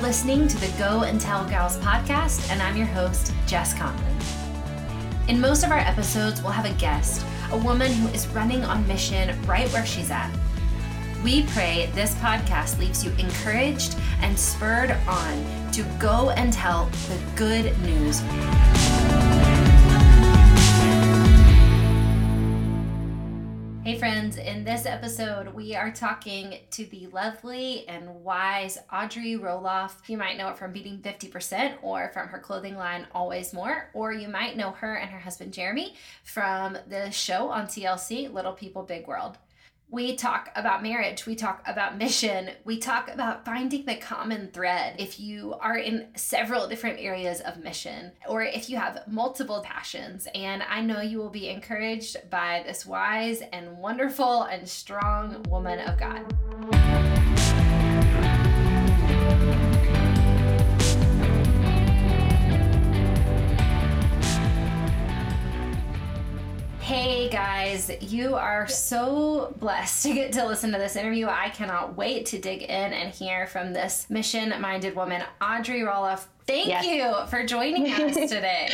are listening to the Go and Tell Gals podcast, and I'm your host, Jess Connolly. In most of our episodes, we'll have a guest, a woman who is running on mission right where she's at. We pray this podcast leaves you encouraged and spurred on to go and tell the good news. In this episode, we are talking to the lovely and wise Audrey Roloff. You might know it from Beating 50% or from her clothing line, Always More, or you might know her and her husband Jeremy from the show on TLC, Little People, Big World we talk about marriage, we talk about mission, we talk about finding the common thread. If you are in several different areas of mission, or if you have multiple passions, and I know you will be encouraged by this wise and wonderful and strong woman of God. Guys, you are so blessed to get to listen to this interview. I cannot wait to dig in and hear from this mission minded woman, Audrey Roloff. Thank yes. you for joining us today.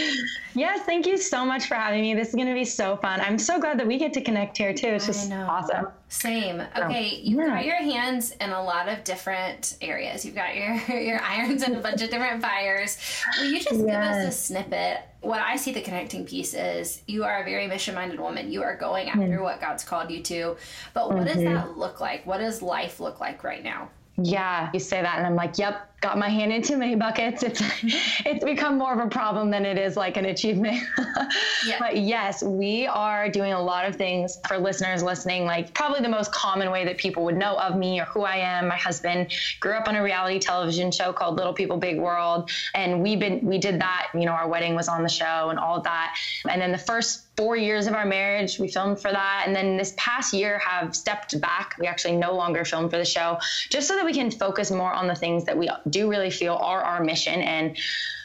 yes, thank you so much for having me. This is going to be so fun. I'm so glad that we get to connect here too. It's just awesome. Same. Okay, you've yeah. got your hands in a lot of different areas. You've got your your irons in a bunch of different fires. Will you just yes. give us a snippet? What I see the connecting piece is you are a very mission minded woman. You are going after mm what God's called you to. But what mm-hmm. does that look like? What does life look like right now? Yeah, you say that, and I'm like, yep, got my hand in too many buckets. It's it's become more of a problem than it is like an achievement. yeah. But yes, we are doing a lot of things for listeners listening. Like probably the most common way that people would know of me or who I am. My husband grew up on a reality television show called Little People Big World, and we've been we did that. You know, our wedding was on the show and all of that. And then the first four years of our marriage we filmed for that and then this past year have stepped back we actually no longer film for the show just so that we can focus more on the things that we do really feel are our mission. And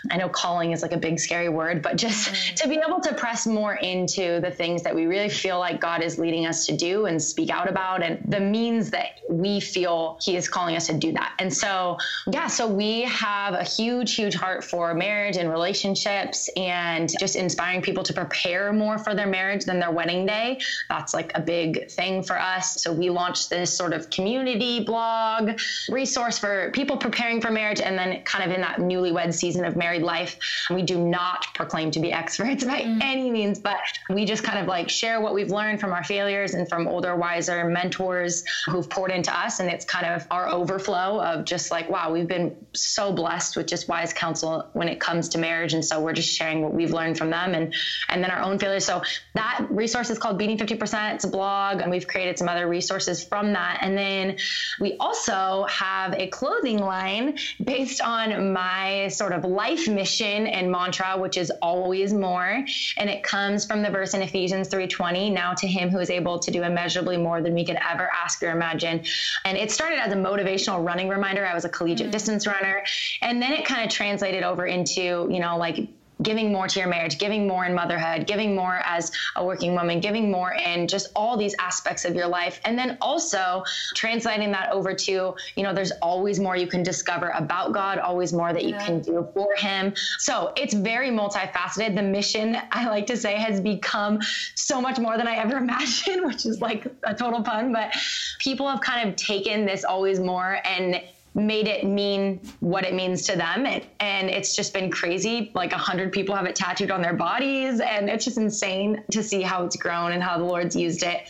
I know calling is like a big scary word, but just mm-hmm. to be able to press more into the things that we really feel like God is leading us to do and speak out about and the means that we feel He is calling us to do that. And so, yeah, so we have a huge, huge heart for marriage and relationships and just inspiring people to prepare more for their marriage than their wedding day. That's like a big thing for us. So we launched this sort of community blog resource for people preparing for marriage and then kind of in that newlywed season of marriage married life. We do not proclaim to be experts by mm. any means, but we just kind of like share what we've learned from our failures and from older, wiser mentors who've poured into us. And it's kind of our overflow of just like, wow, we've been so blessed with just wise counsel when it comes to marriage. And so we're just sharing what we've learned from them and, and then our own failures. So that resource is called Beating 50%. It's a blog, and we've created some other resources from that. And then we also have a clothing line based on my sort of life life mission and mantra, which is always more. And it comes from the verse in Ephesians 3:20, now to him who is able to do immeasurably more than we could ever ask or imagine. And it started as a motivational running reminder. I was a collegiate mm-hmm. distance runner. And then it kind of translated over into, you know, like giving more to your marriage, giving more in motherhood, giving more as a working woman, giving more in just all these aspects of your life. And then also translating that over to, you know, there's always more you can discover about God, always more that you yeah. can do for Him. So it's very multifaceted. The mission, I like to say, has become so much more than I ever imagined, which is like a total pun. But people have kind of taken this always more and made it mean what it means to them. And, and it's just been crazy. Like a hundred people have it tattooed on their bodies. And it's just insane to see how it's grown and how the lord's used it.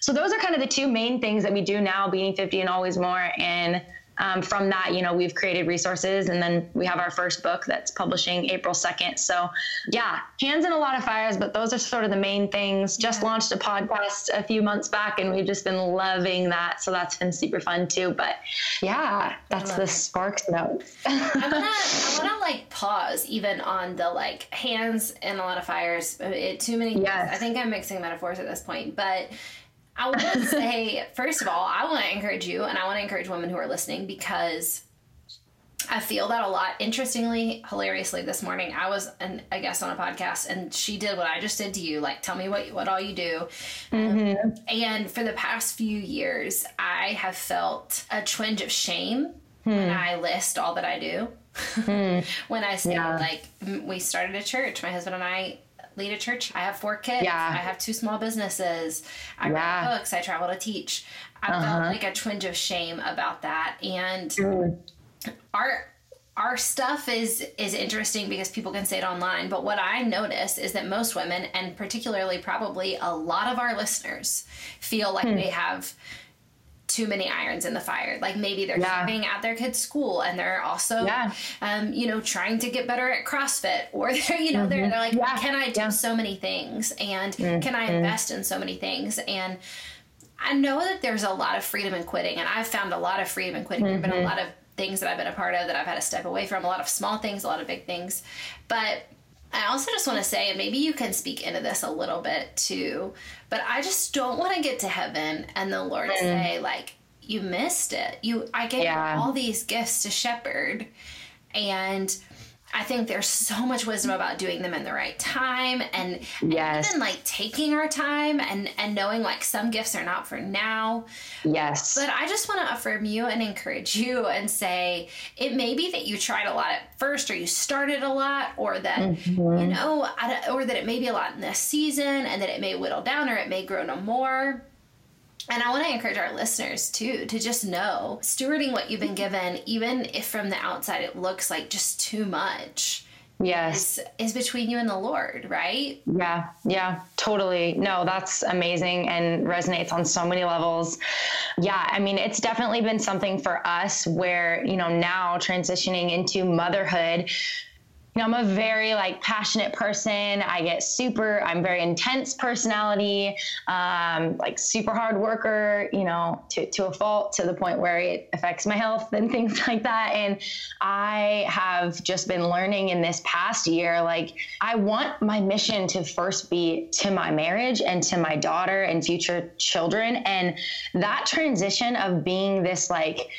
So those are kind of the two main things that we do now beating 50 and always more. And um, from that, you know, we've created resources and then we have our first book that's publishing April 2nd. So, yeah, hands in a lot of fires, but those are sort of the main things. Just yeah. launched a podcast a few months back and we've just been loving that. So, that's been super fun too. But yeah, that's the sparks notes. I wanna, I wanna like pause even on the like hands in a lot of fires. It, too many. Yes. I think I'm mixing metaphors at this point, but I want to say, first of all, I want to encourage you and I want to encourage women who are listening because I feel that a lot. Interestingly, hilariously, this morning I was an, a guest on a podcast, and she did what I just did to you. Like, tell me what what all you do. Mm-hmm. Um, and for the past few years, I have felt a twinge of shame hmm. when I list all that I do. Hmm. when I say, yeah. like, we started a church, my husband and I lead a church. I have four kids. Yeah. I have two small businesses. I yeah. write books. I travel to teach. I uh-huh. felt like a twinge of shame about that. And mm. our our stuff is is interesting because people can say it online but what i notice is that most women and particularly probably a lot of our listeners feel like hmm. they have too many irons in the fire. Like maybe they're yeah. at their kids' school and they're also, yeah. um, you know, trying to get better at CrossFit or they're, you know, mm-hmm. they're, they're like, yeah. can I do so many things and mm-hmm. can I invest in so many things? And I know that there's a lot of freedom in quitting and I've found a lot of freedom in quitting. Mm-hmm. There've been a mm-hmm. lot of things that I've been a part of that I've had to step away from, a lot of small things, a lot of big things. But I also just want to say, and maybe you can speak into this a little bit too, but I just don't want to get to heaven and the Lord mm. say, like, you missed it. You I gave yeah. you all these gifts to shepherd and I think there's so much wisdom about doing them in the right time and, yes. and even like taking our time and and knowing like some gifts are not for now. Yes. But I just want to affirm you and encourage you and say it may be that you tried a lot at first or you started a lot or that mm-hmm. you know or that it may be a lot in this season and that it may whittle down or it may grow no more. And I want to encourage our listeners too to just know stewarding what you've been given, even if from the outside it looks like just too much. Yes. Is, is between you and the Lord, right? Yeah, yeah, totally. No, that's amazing and resonates on so many levels. Yeah, I mean, it's definitely been something for us where, you know, now transitioning into motherhood know, I'm a very like passionate person. I get super, I'm very intense personality, um, like super hard worker, you know, to, to a fault to the point where it affects my health and things like that. And I have just been learning in this past year, like I want my mission to first be to my marriage and to my daughter and future children. And that transition of being this like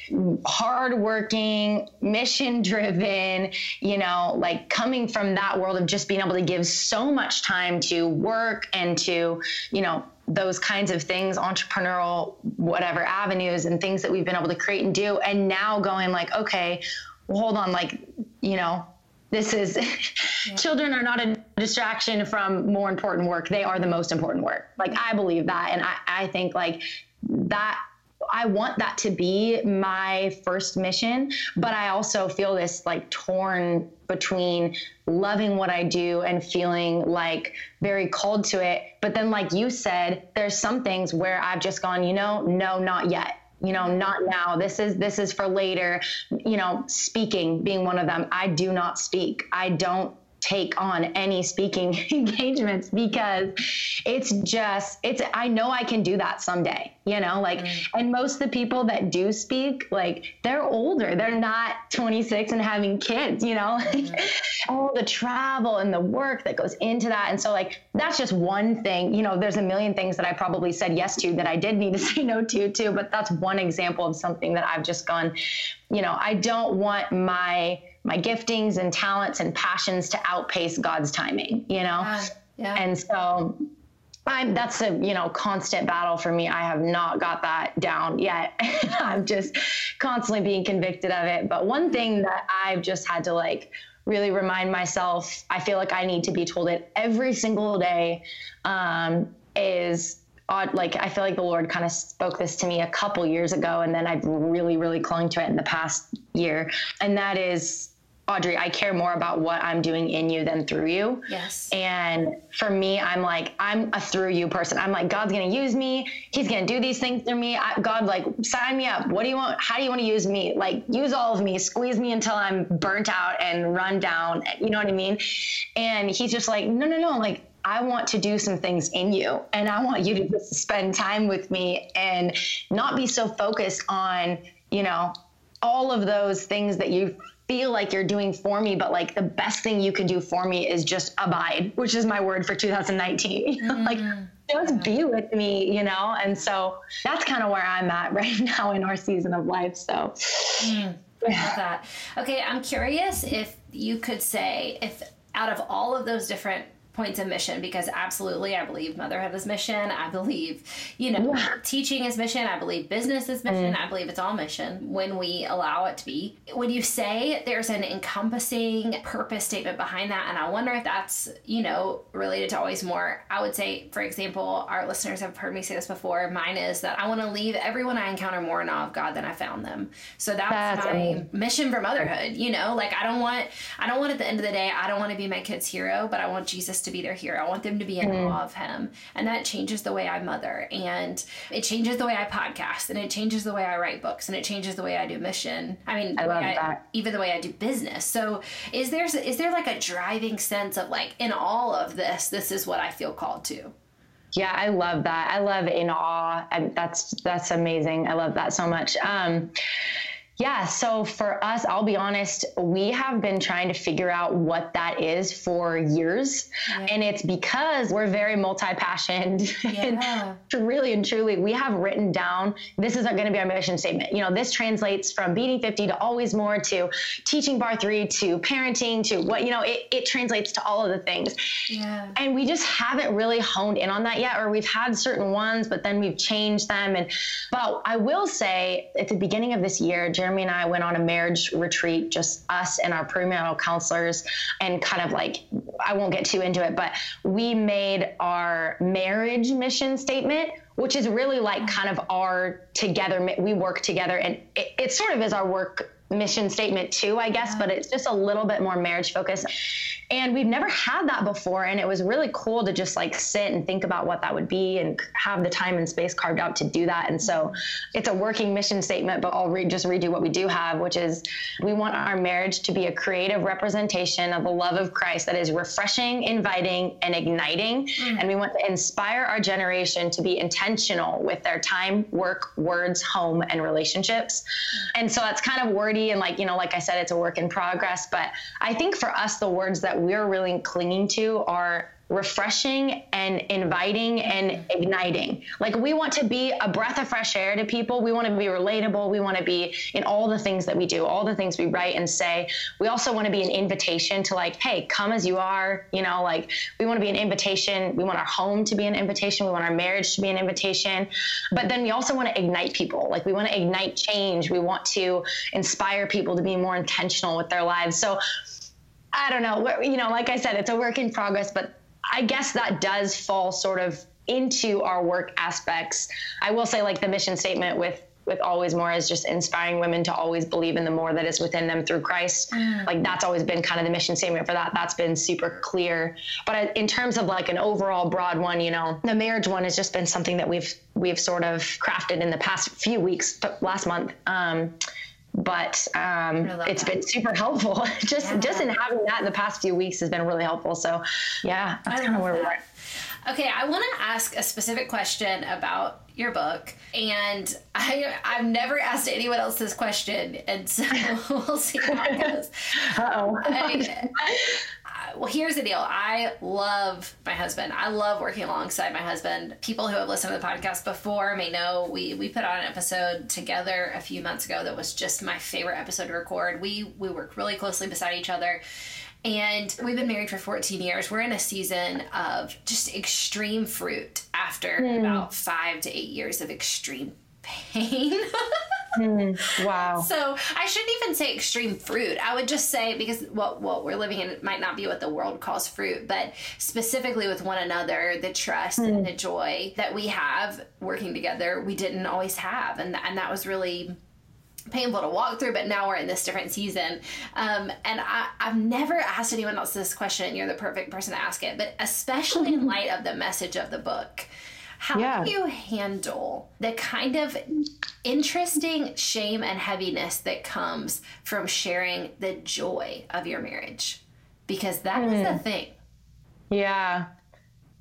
hardworking, mission driven, you know, like coming from that world of just being able to give so much time to work and to, you know, those kinds of things, entrepreneurial, whatever avenues and things that we've been able to create and do. And now going like, okay, well, hold on, like, you know, this is yeah. children are not a distraction from more important work. They are the most important work. Like I believe that. And I, I think like that I want that to be my first mission, but I also feel this like torn between loving what I do and feeling like very called to it. But then, like you said, there's some things where I've just gone, you know, no, not yet. You know not now. This is this is for later. You know speaking being one of them. I do not speak. I don't take on any speaking engagements because it's just it's I know I can do that someday, you know, like mm. and most of the people that do speak, like they're older. They're not 26 and having kids, you know. Mm. all the travel and the work that goes into that. And so like that's just one thing. You know, there's a million things that I probably said yes to that I did need to say no to too, but that's one example of something that I've just gone, you know, I don't want my my giftings and talents and passions to outpace God's timing, you know? Yeah. yeah. And so I'm that's a you know constant battle for me. I have not got that down yet. I'm just constantly being convicted of it. But one thing that I've just had to like really remind myself, I feel like I need to be told it every single day, um, is odd. Like I feel like the Lord kind of spoke this to me a couple years ago, and then I've really, really clung to it in the past year, and that is Audrey, I care more about what I'm doing in you than through you. Yes. And for me, I'm like, I'm a through you person. I'm like, God's going to use me. He's going to do these things through me. I, God, like, sign me up. What do you want? How do you want to use me? Like, use all of me, squeeze me until I'm burnt out and run down. You know what I mean? And he's just like, no, no, no. Like, I want to do some things in you and I want you to just spend time with me and not be so focused on, you know, all of those things that you feel like you're doing for me, but like the best thing you can do for me is just abide, which is my word for 2019. Mm. like just be with me, you know? And so that's kind of where I'm at right now in our season of life. So mm. that. Okay, I'm curious if you could say if out of all of those different points of mission because absolutely I believe motherhood is mission. I believe, you know, yeah. teaching is mission. I believe business is mission. Mm. I believe it's all mission when we allow it to be. When you say there's an encompassing purpose statement behind that, and I wonder if that's, you know, related to always more, I would say, for example, our listeners have heard me say this before. Mine is that I want to leave everyone I encounter more in awe of God than I found them. So that's, that's my amazing. mission for motherhood. You know, like I don't want, I don't want at the end of the day, I don't want to be my kid's hero, but I want Jesus to be their hero. I want them to be in mm. awe of him. And that changes the way I mother and it changes the way I podcast and it changes the way I write books and it changes the way I do mission. I mean, I love I, that. even the way I do business. So is there, is there like a driving sense of like in all of this, this is what I feel called to? Yeah, I love that. I love in awe. And that's that's amazing. I love that so much. Um, yeah. So for us, I'll be honest, we have been trying to figure out what that is for years. Yeah. And it's because we're very multi passioned. Yeah. and really and truly, we have written down this is going to be our mission statement. You know, this translates from beating 50 to always more to teaching barre3 to parenting to what, you know, it, it translates to all of the things. Yeah. And we just haven't really honed in on that yet, or we've had certain ones, but then we've changed them. And, but I will say at the beginning of this year, Jeremy and I went on a marriage retreat, just us and our premarital counselors, and kind of like, I won't get too into it, but we made our marriage mission statement which is really like kind of our together we work together and it, it, sort of is our work mission statement too, I guess, yeah. but it's just a little bit more marriage focused. And we've never had that before. And it was really cool to just like sit and think about what that would be and have the time and space carved out to do that. And so it's a working mission statement, but I'll re- just redo what we do have, which is we want our marriage to be a creative representation of the love of Christ that is refreshing, inviting, and igniting. Mm. And we want to inspire our generation to be intentional with their time, work, words, home, and relationships. And so that's kind of wordy and like you know like i said it's a work in progress but i think for us the words that we're really clinging to are refreshing and inviting and igniting. Like we want to be a breath of fresh air to people. We want to be relatable. We want to be in all the things that we do, all the things we write and say. We also want to be an invitation to like, hey, come as you are. You know, like we want to be an invitation. We want our home to be an invitation. We want our marriage to be an invitation. But then we also want to ignite people. Like we want to ignite change. We want to inspire people to be more intentional with their lives. So I don't know. You know, like I said, it's a work in progress, but I guess that does fall sort of into our work aspects. I will say, like the mission statement with with always more is just inspiring women to always believe in the more that is within them through Christ. Mm. Like that's always been kind of the mission statement for that. That's been super clear. But in terms of like an overall broad one, you know, the marriage one has just been something that we've we've sort of crafted in the past few weeks, last month. Um, but um, it's that. been super helpful. just yeah. just in having that in the past few weeks has been really helpful. So yeah, that's kind of where we're at. Okay, I want to ask a specific question about your book, and I I've never asked anyone else this question, and so we'll see how it goes. Uh oh. Well, here's the deal. I love my husband. I love working alongside my husband. People who have listened to the podcast before may know we we put on an episode together a few months ago that was just my favorite episode to record. We we work really closely beside each other. And we've been married for 14 years. We're in a season of just extreme fruit after mm. about five to eight years of extreme pain. mm, wow. So I shouldn't even say extreme fruit. I would just say because what what we're living in might not be what the world calls fruit, but specifically with one another, the trust mm. and the joy that we have working together, we didn't always have, and and that was really painful to walk through, but now we're in this different season. Um, and I, I've never asked anyone else this question. You're the perfect person to ask it, but especially in light of the message of the book. How yeah. do you handle the kind of interesting shame and heaviness that comes from sharing the joy of your marriage? Because that mm. is the hmm. thing. Yeah.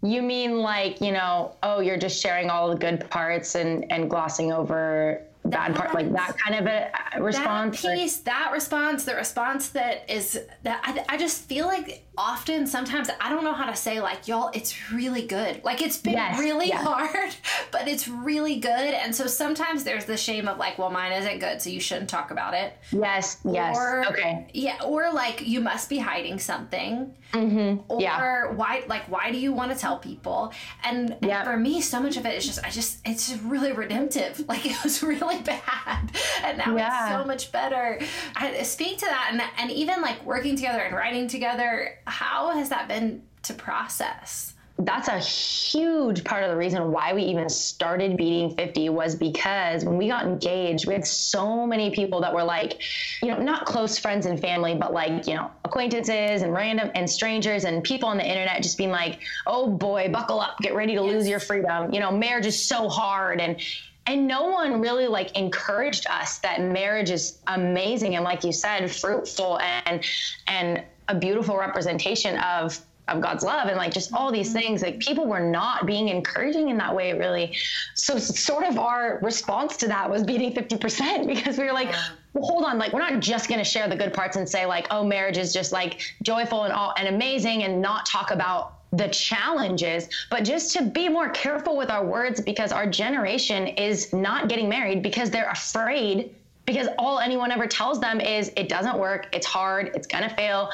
You mean like, you know, oh, you're just sharing all the good parts and, and glossing over bad part like that kind of a response that piece that response the response that is that I, I just feel like often sometimes i don't know how to say like y'all it's really good like it's been yes, really yes. hard but it's really good and so sometimes there's the shame of like well mine isn't good so you shouldn't talk about it yes yes or, okay yeah or like you must be hiding something mm-hmm. or yeah. why like why do you want to tell people and, and yep. for me so much of it is just i just it's really redemptive like it was really bad and now yeah. it's so much better I speak to that and and even like working together and writing together how has that been to process? that's a huge part of the reason why we even started beating 50 was because when we got engaged we had so many people that were like you know not close friends and family but like you know acquaintances and random and strangers and people on the internet just being like oh boy buckle up get ready to lose your freedom you know marriage is so hard and and no one really like encouraged us that marriage is amazing and like you said fruitful and and a beautiful representation of of God's love and like just all these mm-hmm. things. Like people were not being encouraging in that way really. So sort of our response to that was beating 50% because we were like well hold on like we're not just going to share the good parts and say like oh marriage is just like joyful and all and amazing and not talk about the challenges, but just to be more careful with our words because our generation is not getting married because they're afraid because all anyone ever tells them is it doesn't work, it's hard, it's going to fail,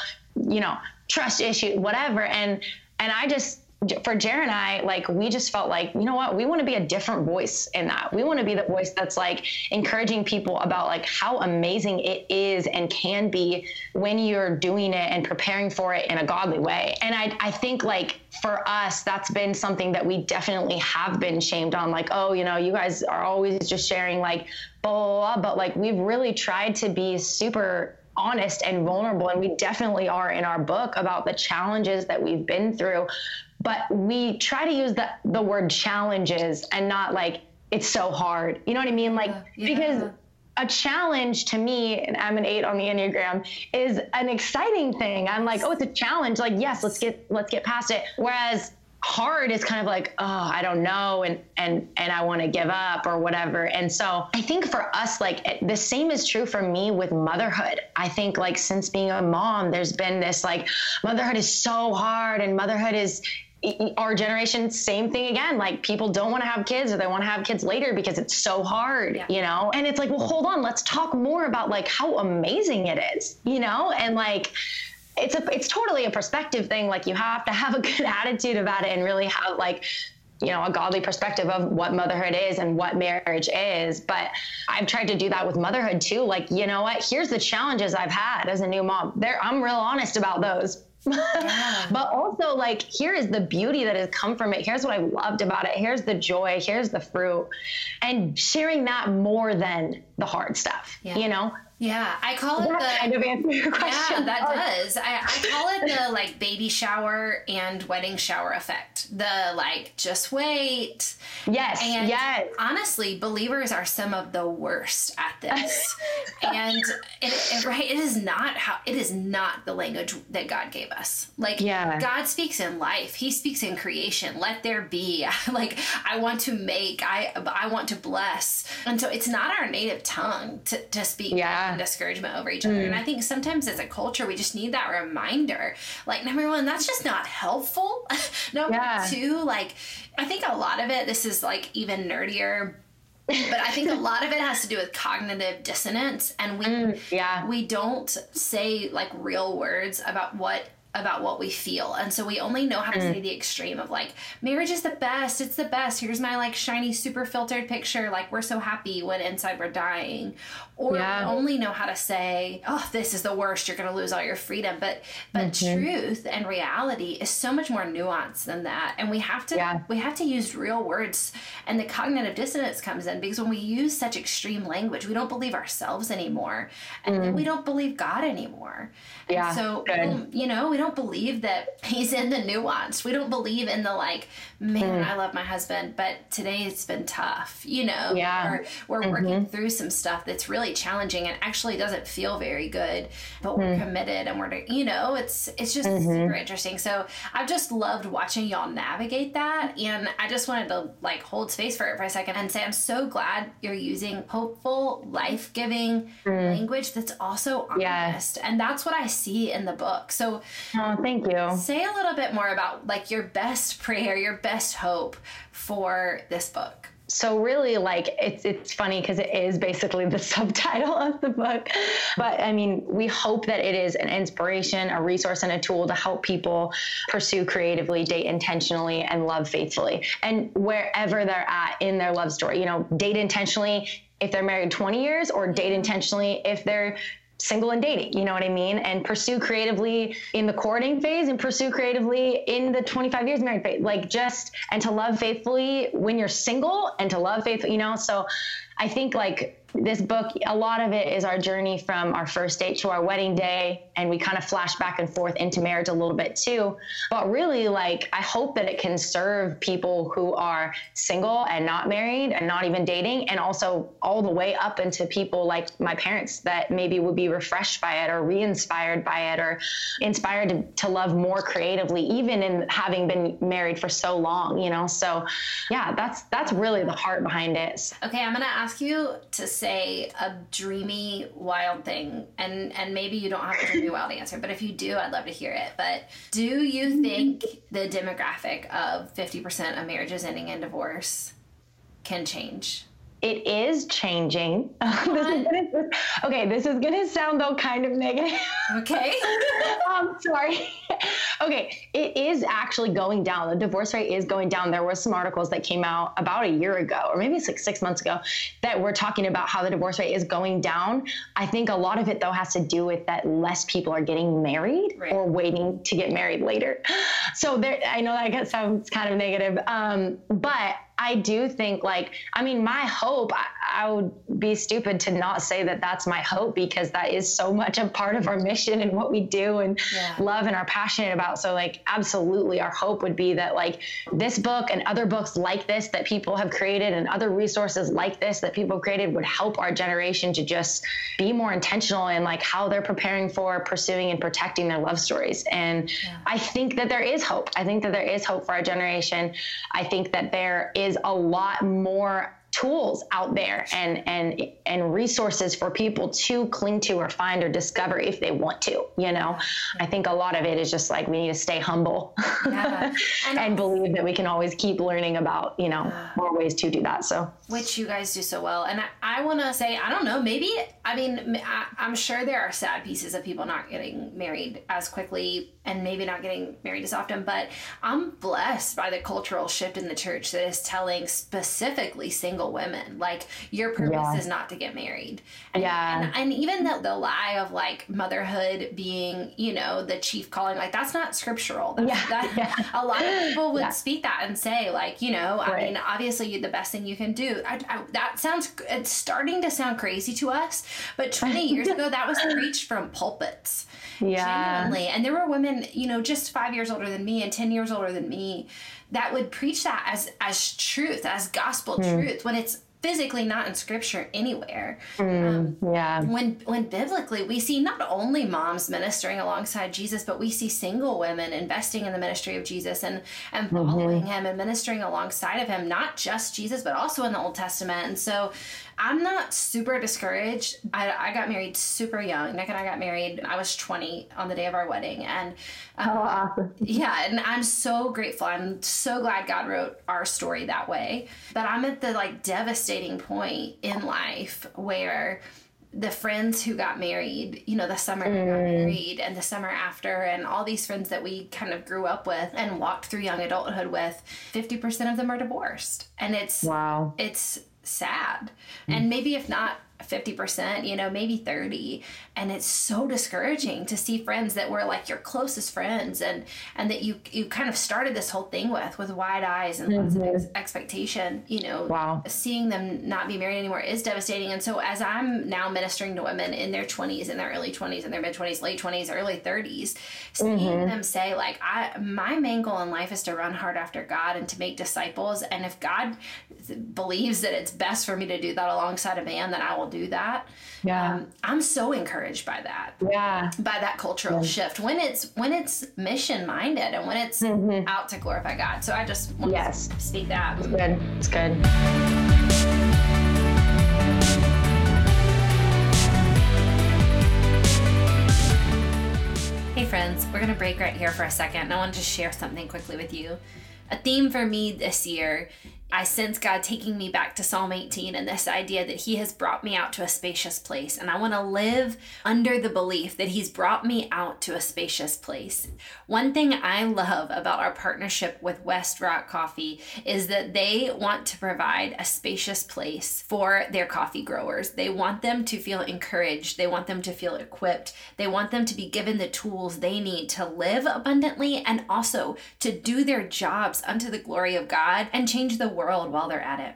you know, trust issue, whatever. And and I just for Jared and I, like we just felt like, you know what, we want to be a different voice in that. We want to be the voice that's like encouraging people about like how amazing it is and can be when you're doing it and preparing for it in a godly way. And I, I think like for us, that's been something that we definitely have been shamed on. Like, oh, you know, you guys are always just sharing like blah, blah, blah. But like we've really tried to be super honest and vulnerable. And we definitely are in our book about the challenges that we've been through. But we try to use the, the word challenges and not like it's so hard. You know what I mean? Like, yeah. because a challenge to me, and I'm an eight on the Enneagram, is an exciting thing. I'm like, oh, it's a challenge. Like, yes, let's get let's get past it. Whereas hard is kind of like oh i don't know and and and i want to give up or whatever. And so i think for us like the same is true for me with motherhood. I think like since being a mom there's been this like motherhood is so hard and motherhood is our generation same thing again. Like people don't want to have kids or they want to have kids later because it's so hard yeah. you know? And it's like well hold on let's talk more about like how amazing it is you know? And like it's a it's totally a perspective thing. Like you have to have a good attitude about it and really have like you know a godly perspective of what motherhood is and what marriage is. But i've tried to do that with motherhood too. Like you know what? Here's the challenges i've had as a new mom. There i'm real honest about those. Yeah. but also like here is the beauty that has come from it. Here's what i loved about it. Here's the joy. Here's the fruit. And sharing that more than the hard stuff yeah. you know yeah, I call it that the kind of answer your question. Yeah, that oh. does. I, I call it the like baby shower and wedding shower effect. The like just wait. Yes. And yes. honestly, believers are some of the worst at this. and it, it, right, it is not how it is not the language that God gave us. Like yeah. God speaks in life. He speaks in creation. Let there be. like I want to make. I I want to bless. And so it's not our native tongue to to speak. Yeah discouragement over each other. Mm. And I think sometimes as a culture, we just need that reminder. Like, number one, that's just not helpful. number yeah. two, like, I think a lot of it, this is like even nerdier but I think a lot of it has to do with cognitive dissonance, and we mm, yeah. we don't say like real words about what about what we feel. And so we only know how to mm. say the extreme of like, marriage is the best. It's the best. Here's my like shiny, super filtered picture. Like, we're so happy when inside we're dying. Or yeah. we only know how to say, oh, this is the worst. You're going to lose all your freedom. But, but mm-hmm. truth and reality is so much more nuanced than that. And we have to, yeah. we have to use real words. And the cognitive dissonance comes in because when we use such extreme language, we don't believe ourselves anymore. And mm. we don't believe God anymore. Yeah. And so, you know, we don't believe that he's in the nuance. We don't believe in the like, man, mm. I love my husband, but today it's been tough, you know? Yeah. Or we're mm-hmm. working through some stuff that's really challenging and actually doesn't feel very good, but we're mm. committed and we're, you know, it's, it's just mm-hmm. super interesting. So I've just loved watching y'all navigate that. And I just wanted to like hold space for it for a second and say, I'm so glad you're using hopeful, life giving mm. language that's also honest. Yes. And that's what I see in the book. So, oh, thank you. Say a little bit more about like your best prayer, your best hope for this book so really like it's it's funny because it is basically the subtitle of the book. But i mean we hope that it is an inspiration a resource and a tool to help people pursue creatively date intentionally and love faithfully. And wherever they're at in their love story you know date intentionally if they're married 20 years or date mm-hmm. intentionally if they're single and dating, you know what I mean? And pursue creatively in the courting phase and pursue creatively in the 25 years married phase. Like just, and to love faithfully when you're single and to love faithfully, you know? So I think like this book, a lot of it is our journey from our first date to our wedding day. And we kind of flash back and forth into marriage a little bit too. But really, like, I hope that it can serve people who are single and not married and not even dating, and also all the way up into people like my parents that maybe would be refreshed by it or re inspired by it or inspired to, to love more creatively, even in having been married for so long, you know? So, yeah, that's that's really the heart behind it. Okay, I'm to ask you to say a dreamy, wild thing, and and maybe you don't have a dreamy, wild answer, but if you do, I'd love to hear it. But do you think the demographic of fifty percent of marriages ending in divorce can change? It is changing. this is gonna, okay, this is going to sound though kind of negative. Okay. um, sorry. okay, it is actually going down. The divorce rate is going down. There were some articles that came out about a year ago, or maybe it's like six months ago, that were talking about how the divorce rate is going down. I think a lot of it though has to do with that less people are getting married right. or waiting to get married later. So there, I know that sounds kind of negative, um, but I do think like I mean my hope I, I, would be stupid to not say that that's my hope because that is so much a part of our mission and what we do and yeah. love and are passionate about so like absolutely our hope would be that like this book and other books like this that people have created and other resources like this that people created would help our generation to just be more intentional in like how they're preparing for pursuing and protecting their love stories and yeah. I think that there is hope I think that there is hope for our generation I think that there is is a lot more tools out there and and and resources for people to cling to or find or discover if they want to you know? I think a lot of it is just like we need to stay humble yeah. and, and believe that we can always keep learning about you know more ways to do that so. Which you guys do so well. And i, I want to say i don't know maybe i mean I, i'm sure there are sad pieces of people not getting married as quickly and maybe not getting married as often, but I'm blessed by the cultural shift in the church that is telling specifically single women, like, your purpose yeah. is not to get married. And, yeah. And, and even the, the lie of like motherhood being, you know, the chief calling, like, that's not scriptural. That's, yeah. That, yeah. A lot of people would yeah. speak that and say, like, you know, right. I mean, obviously, the best thing you can do. I, I, that sounds, it's starting to sound crazy to us, but 20 years ago, that was preached from pulpits. Yeah. Genuinely. And there were women, you know, just five years older than me and 10 years older than me that would preach that as, as truth, as gospel mm. truth when it's physically not in scripture anywhere. Mm, um, yeah. When when biblically we see not only moms ministering alongside Jesus, but we see single women investing in the ministry of Jesus and and mm-hmm. following mm-hmm. him and ministering alongside of him, not just Jesus, but also in the Old Testament. And so I'm not super discouraged. I, I got married super young. Nick and I got married. I was 20 on the day of our wedding, and um, oh, awesome. yeah, and I'm so grateful. I'm so glad God wrote our story that way. But I'm at the like devastating point in life where the friends who got married, you know, the summer mm. got married and the summer after, and all these friends that we kind of grew up with and walked through young adulthood with, 50% of them are divorced. And it's, wow. It's, sad. Mm. And maybe if not 50%, you know, maybe 30. And it's so discouraging to see friends that were like your closest friends and and that you you kind of started this whole thing with with wide eyes and mm-hmm. lots of expectation, you know, wow. seeing them not be married anymore is devastating. And so as I'm now ministering to women in their 20s, in their early 20s, in their mid 20s, late 20s, early 30s, seeing mm-hmm. them say like I my main goal in life is to run hard after God and to make disciples and if God believes that it's best for me to do that alongside a man, then I will do that. Yeah. Um, I'm so encouraged by that. Yeah. By that cultural yeah. shift when it's when it's mission minded and when it's mm-hmm. out to glorify God. So I just want yes. to speak that. It's good. It's good. Hey friends, we're gonna break right here for a second. I want to share something quickly with you. A theme for me this year I sense God taking me back to Psalm 18 and this idea that He has brought me out to a spacious place. And I want to live under the belief that He's brought me out to a spacious place. One thing I love about our partnership with Westrock Coffee is that they want to provide a spacious place for their coffee growers. They want them to feel encouraged, they want them to feel equipped, they want them to be given the tools they need to live abundantly and also to do their jobs unto the glory of God and change the world while they're at it.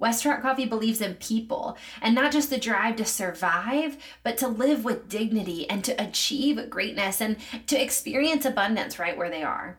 Westrock Coffee believes in people and not just the drive to survive, but to live with dignity and to achieve greatness and to experience abundance right where they are.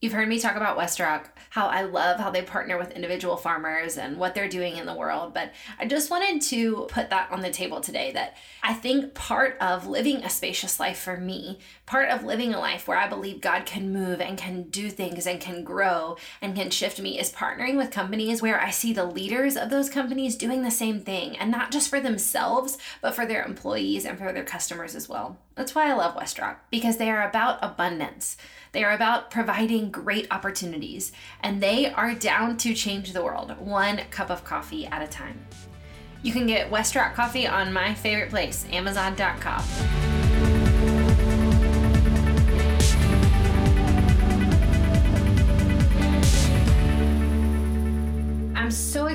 You've heard me talk about Westrock, how I love how they partner with individual farmers and what they're doing in the world. But I just wanted to put that on the table today that I think part of living a spacious life for me, part of living a life where I believe God can move and can do things and can grow and can shift me is partnering with companies where I see the leaders of those companies doing the same thing and not just for themselves, but for their employees and for their customers as well. That's why I love Westrock because they are about abundance. They are about providing great opportunities, and they are down to change the world one cup of coffee at a time. You can get Westrock Coffee on my favorite place, Amazon.com.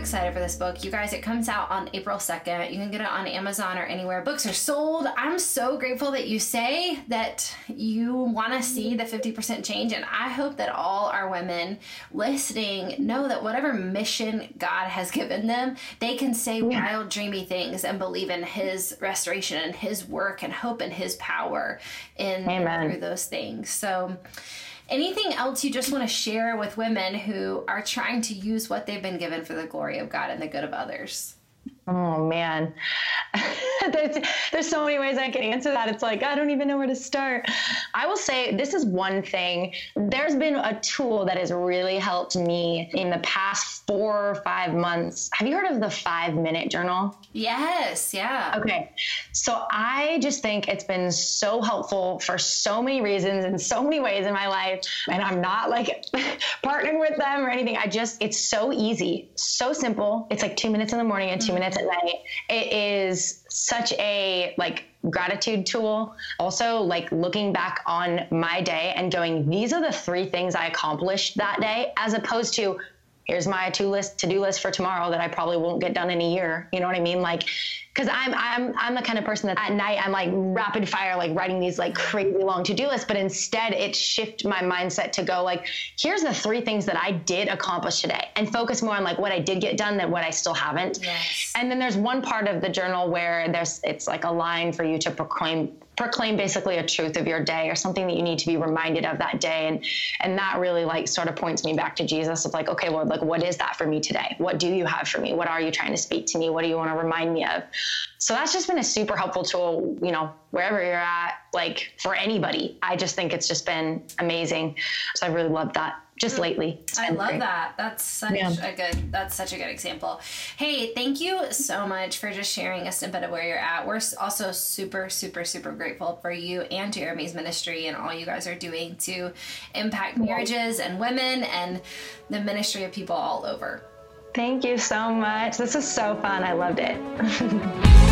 excited for this book. You guys, it comes out on April 2nd. You can get it on Amazon or anywhere books are sold. I'm so grateful that you say that you want to see the 50% change. And I hope that all our women listening know that whatever mission God has given them, they can say yeah. wild, dreamy things and believe in His restoration and His work and hope in His power in Amen. through those things. So, Anything else you just want to share with women who are trying to use what they've been given for the glory of God and the good of others? Oh man, there's there's so many ways I can answer that. It's like I don't even know where to start. I will say this is one thing. There's been a tool that has really helped me in the past four or five months. Have you heard of the five minute journal? Yes, yeah. Okay, so I just think it's been so helpful for so many reasons in so many ways in my life, and I'm not like partnering with them or anything. I just it's so easy, so simple. It's like two minutes in the morning and 2 mm-hmm. At night. It is such a like gratitude tool. Also, like looking back on my day and going, these are the three things I accomplished that day, as opposed to here's my to list to do list for tomorrow that I probably won't get done in a year. You know what I mean? Like because I'm I'm I'm the kind of person that at night I'm like rapid fire like writing these like crazy long to-do lists, but instead it shift my mindset to go like here's the three things that I did accomplish today and focus more on like what I did get done than what I still haven't. Yes. And then there's one part of the journal where there's it's like a line for you to proclaim proclaim basically a truth of your day or something that you need to be reminded of that day. And and that really like sort of points me back to jesus of like okay lord like what is that for me today? What do you have for me? What are you trying to speak to me? What do you want to remind me of so that's just been a super helpful tool you know wherever you're at like for anybody i just think it's just been amazing so i really love that just mm. lately. I love great. that. That's such yeah. a good that's such a good example. Hey, thank you so much for just sharing a snippet of where you're at. We're also super super super grateful for you and Jeremy's ministry and all you guys are doing to impact marriages and women and the ministry of people all over. Thank you so much. This is so fun. I loved it.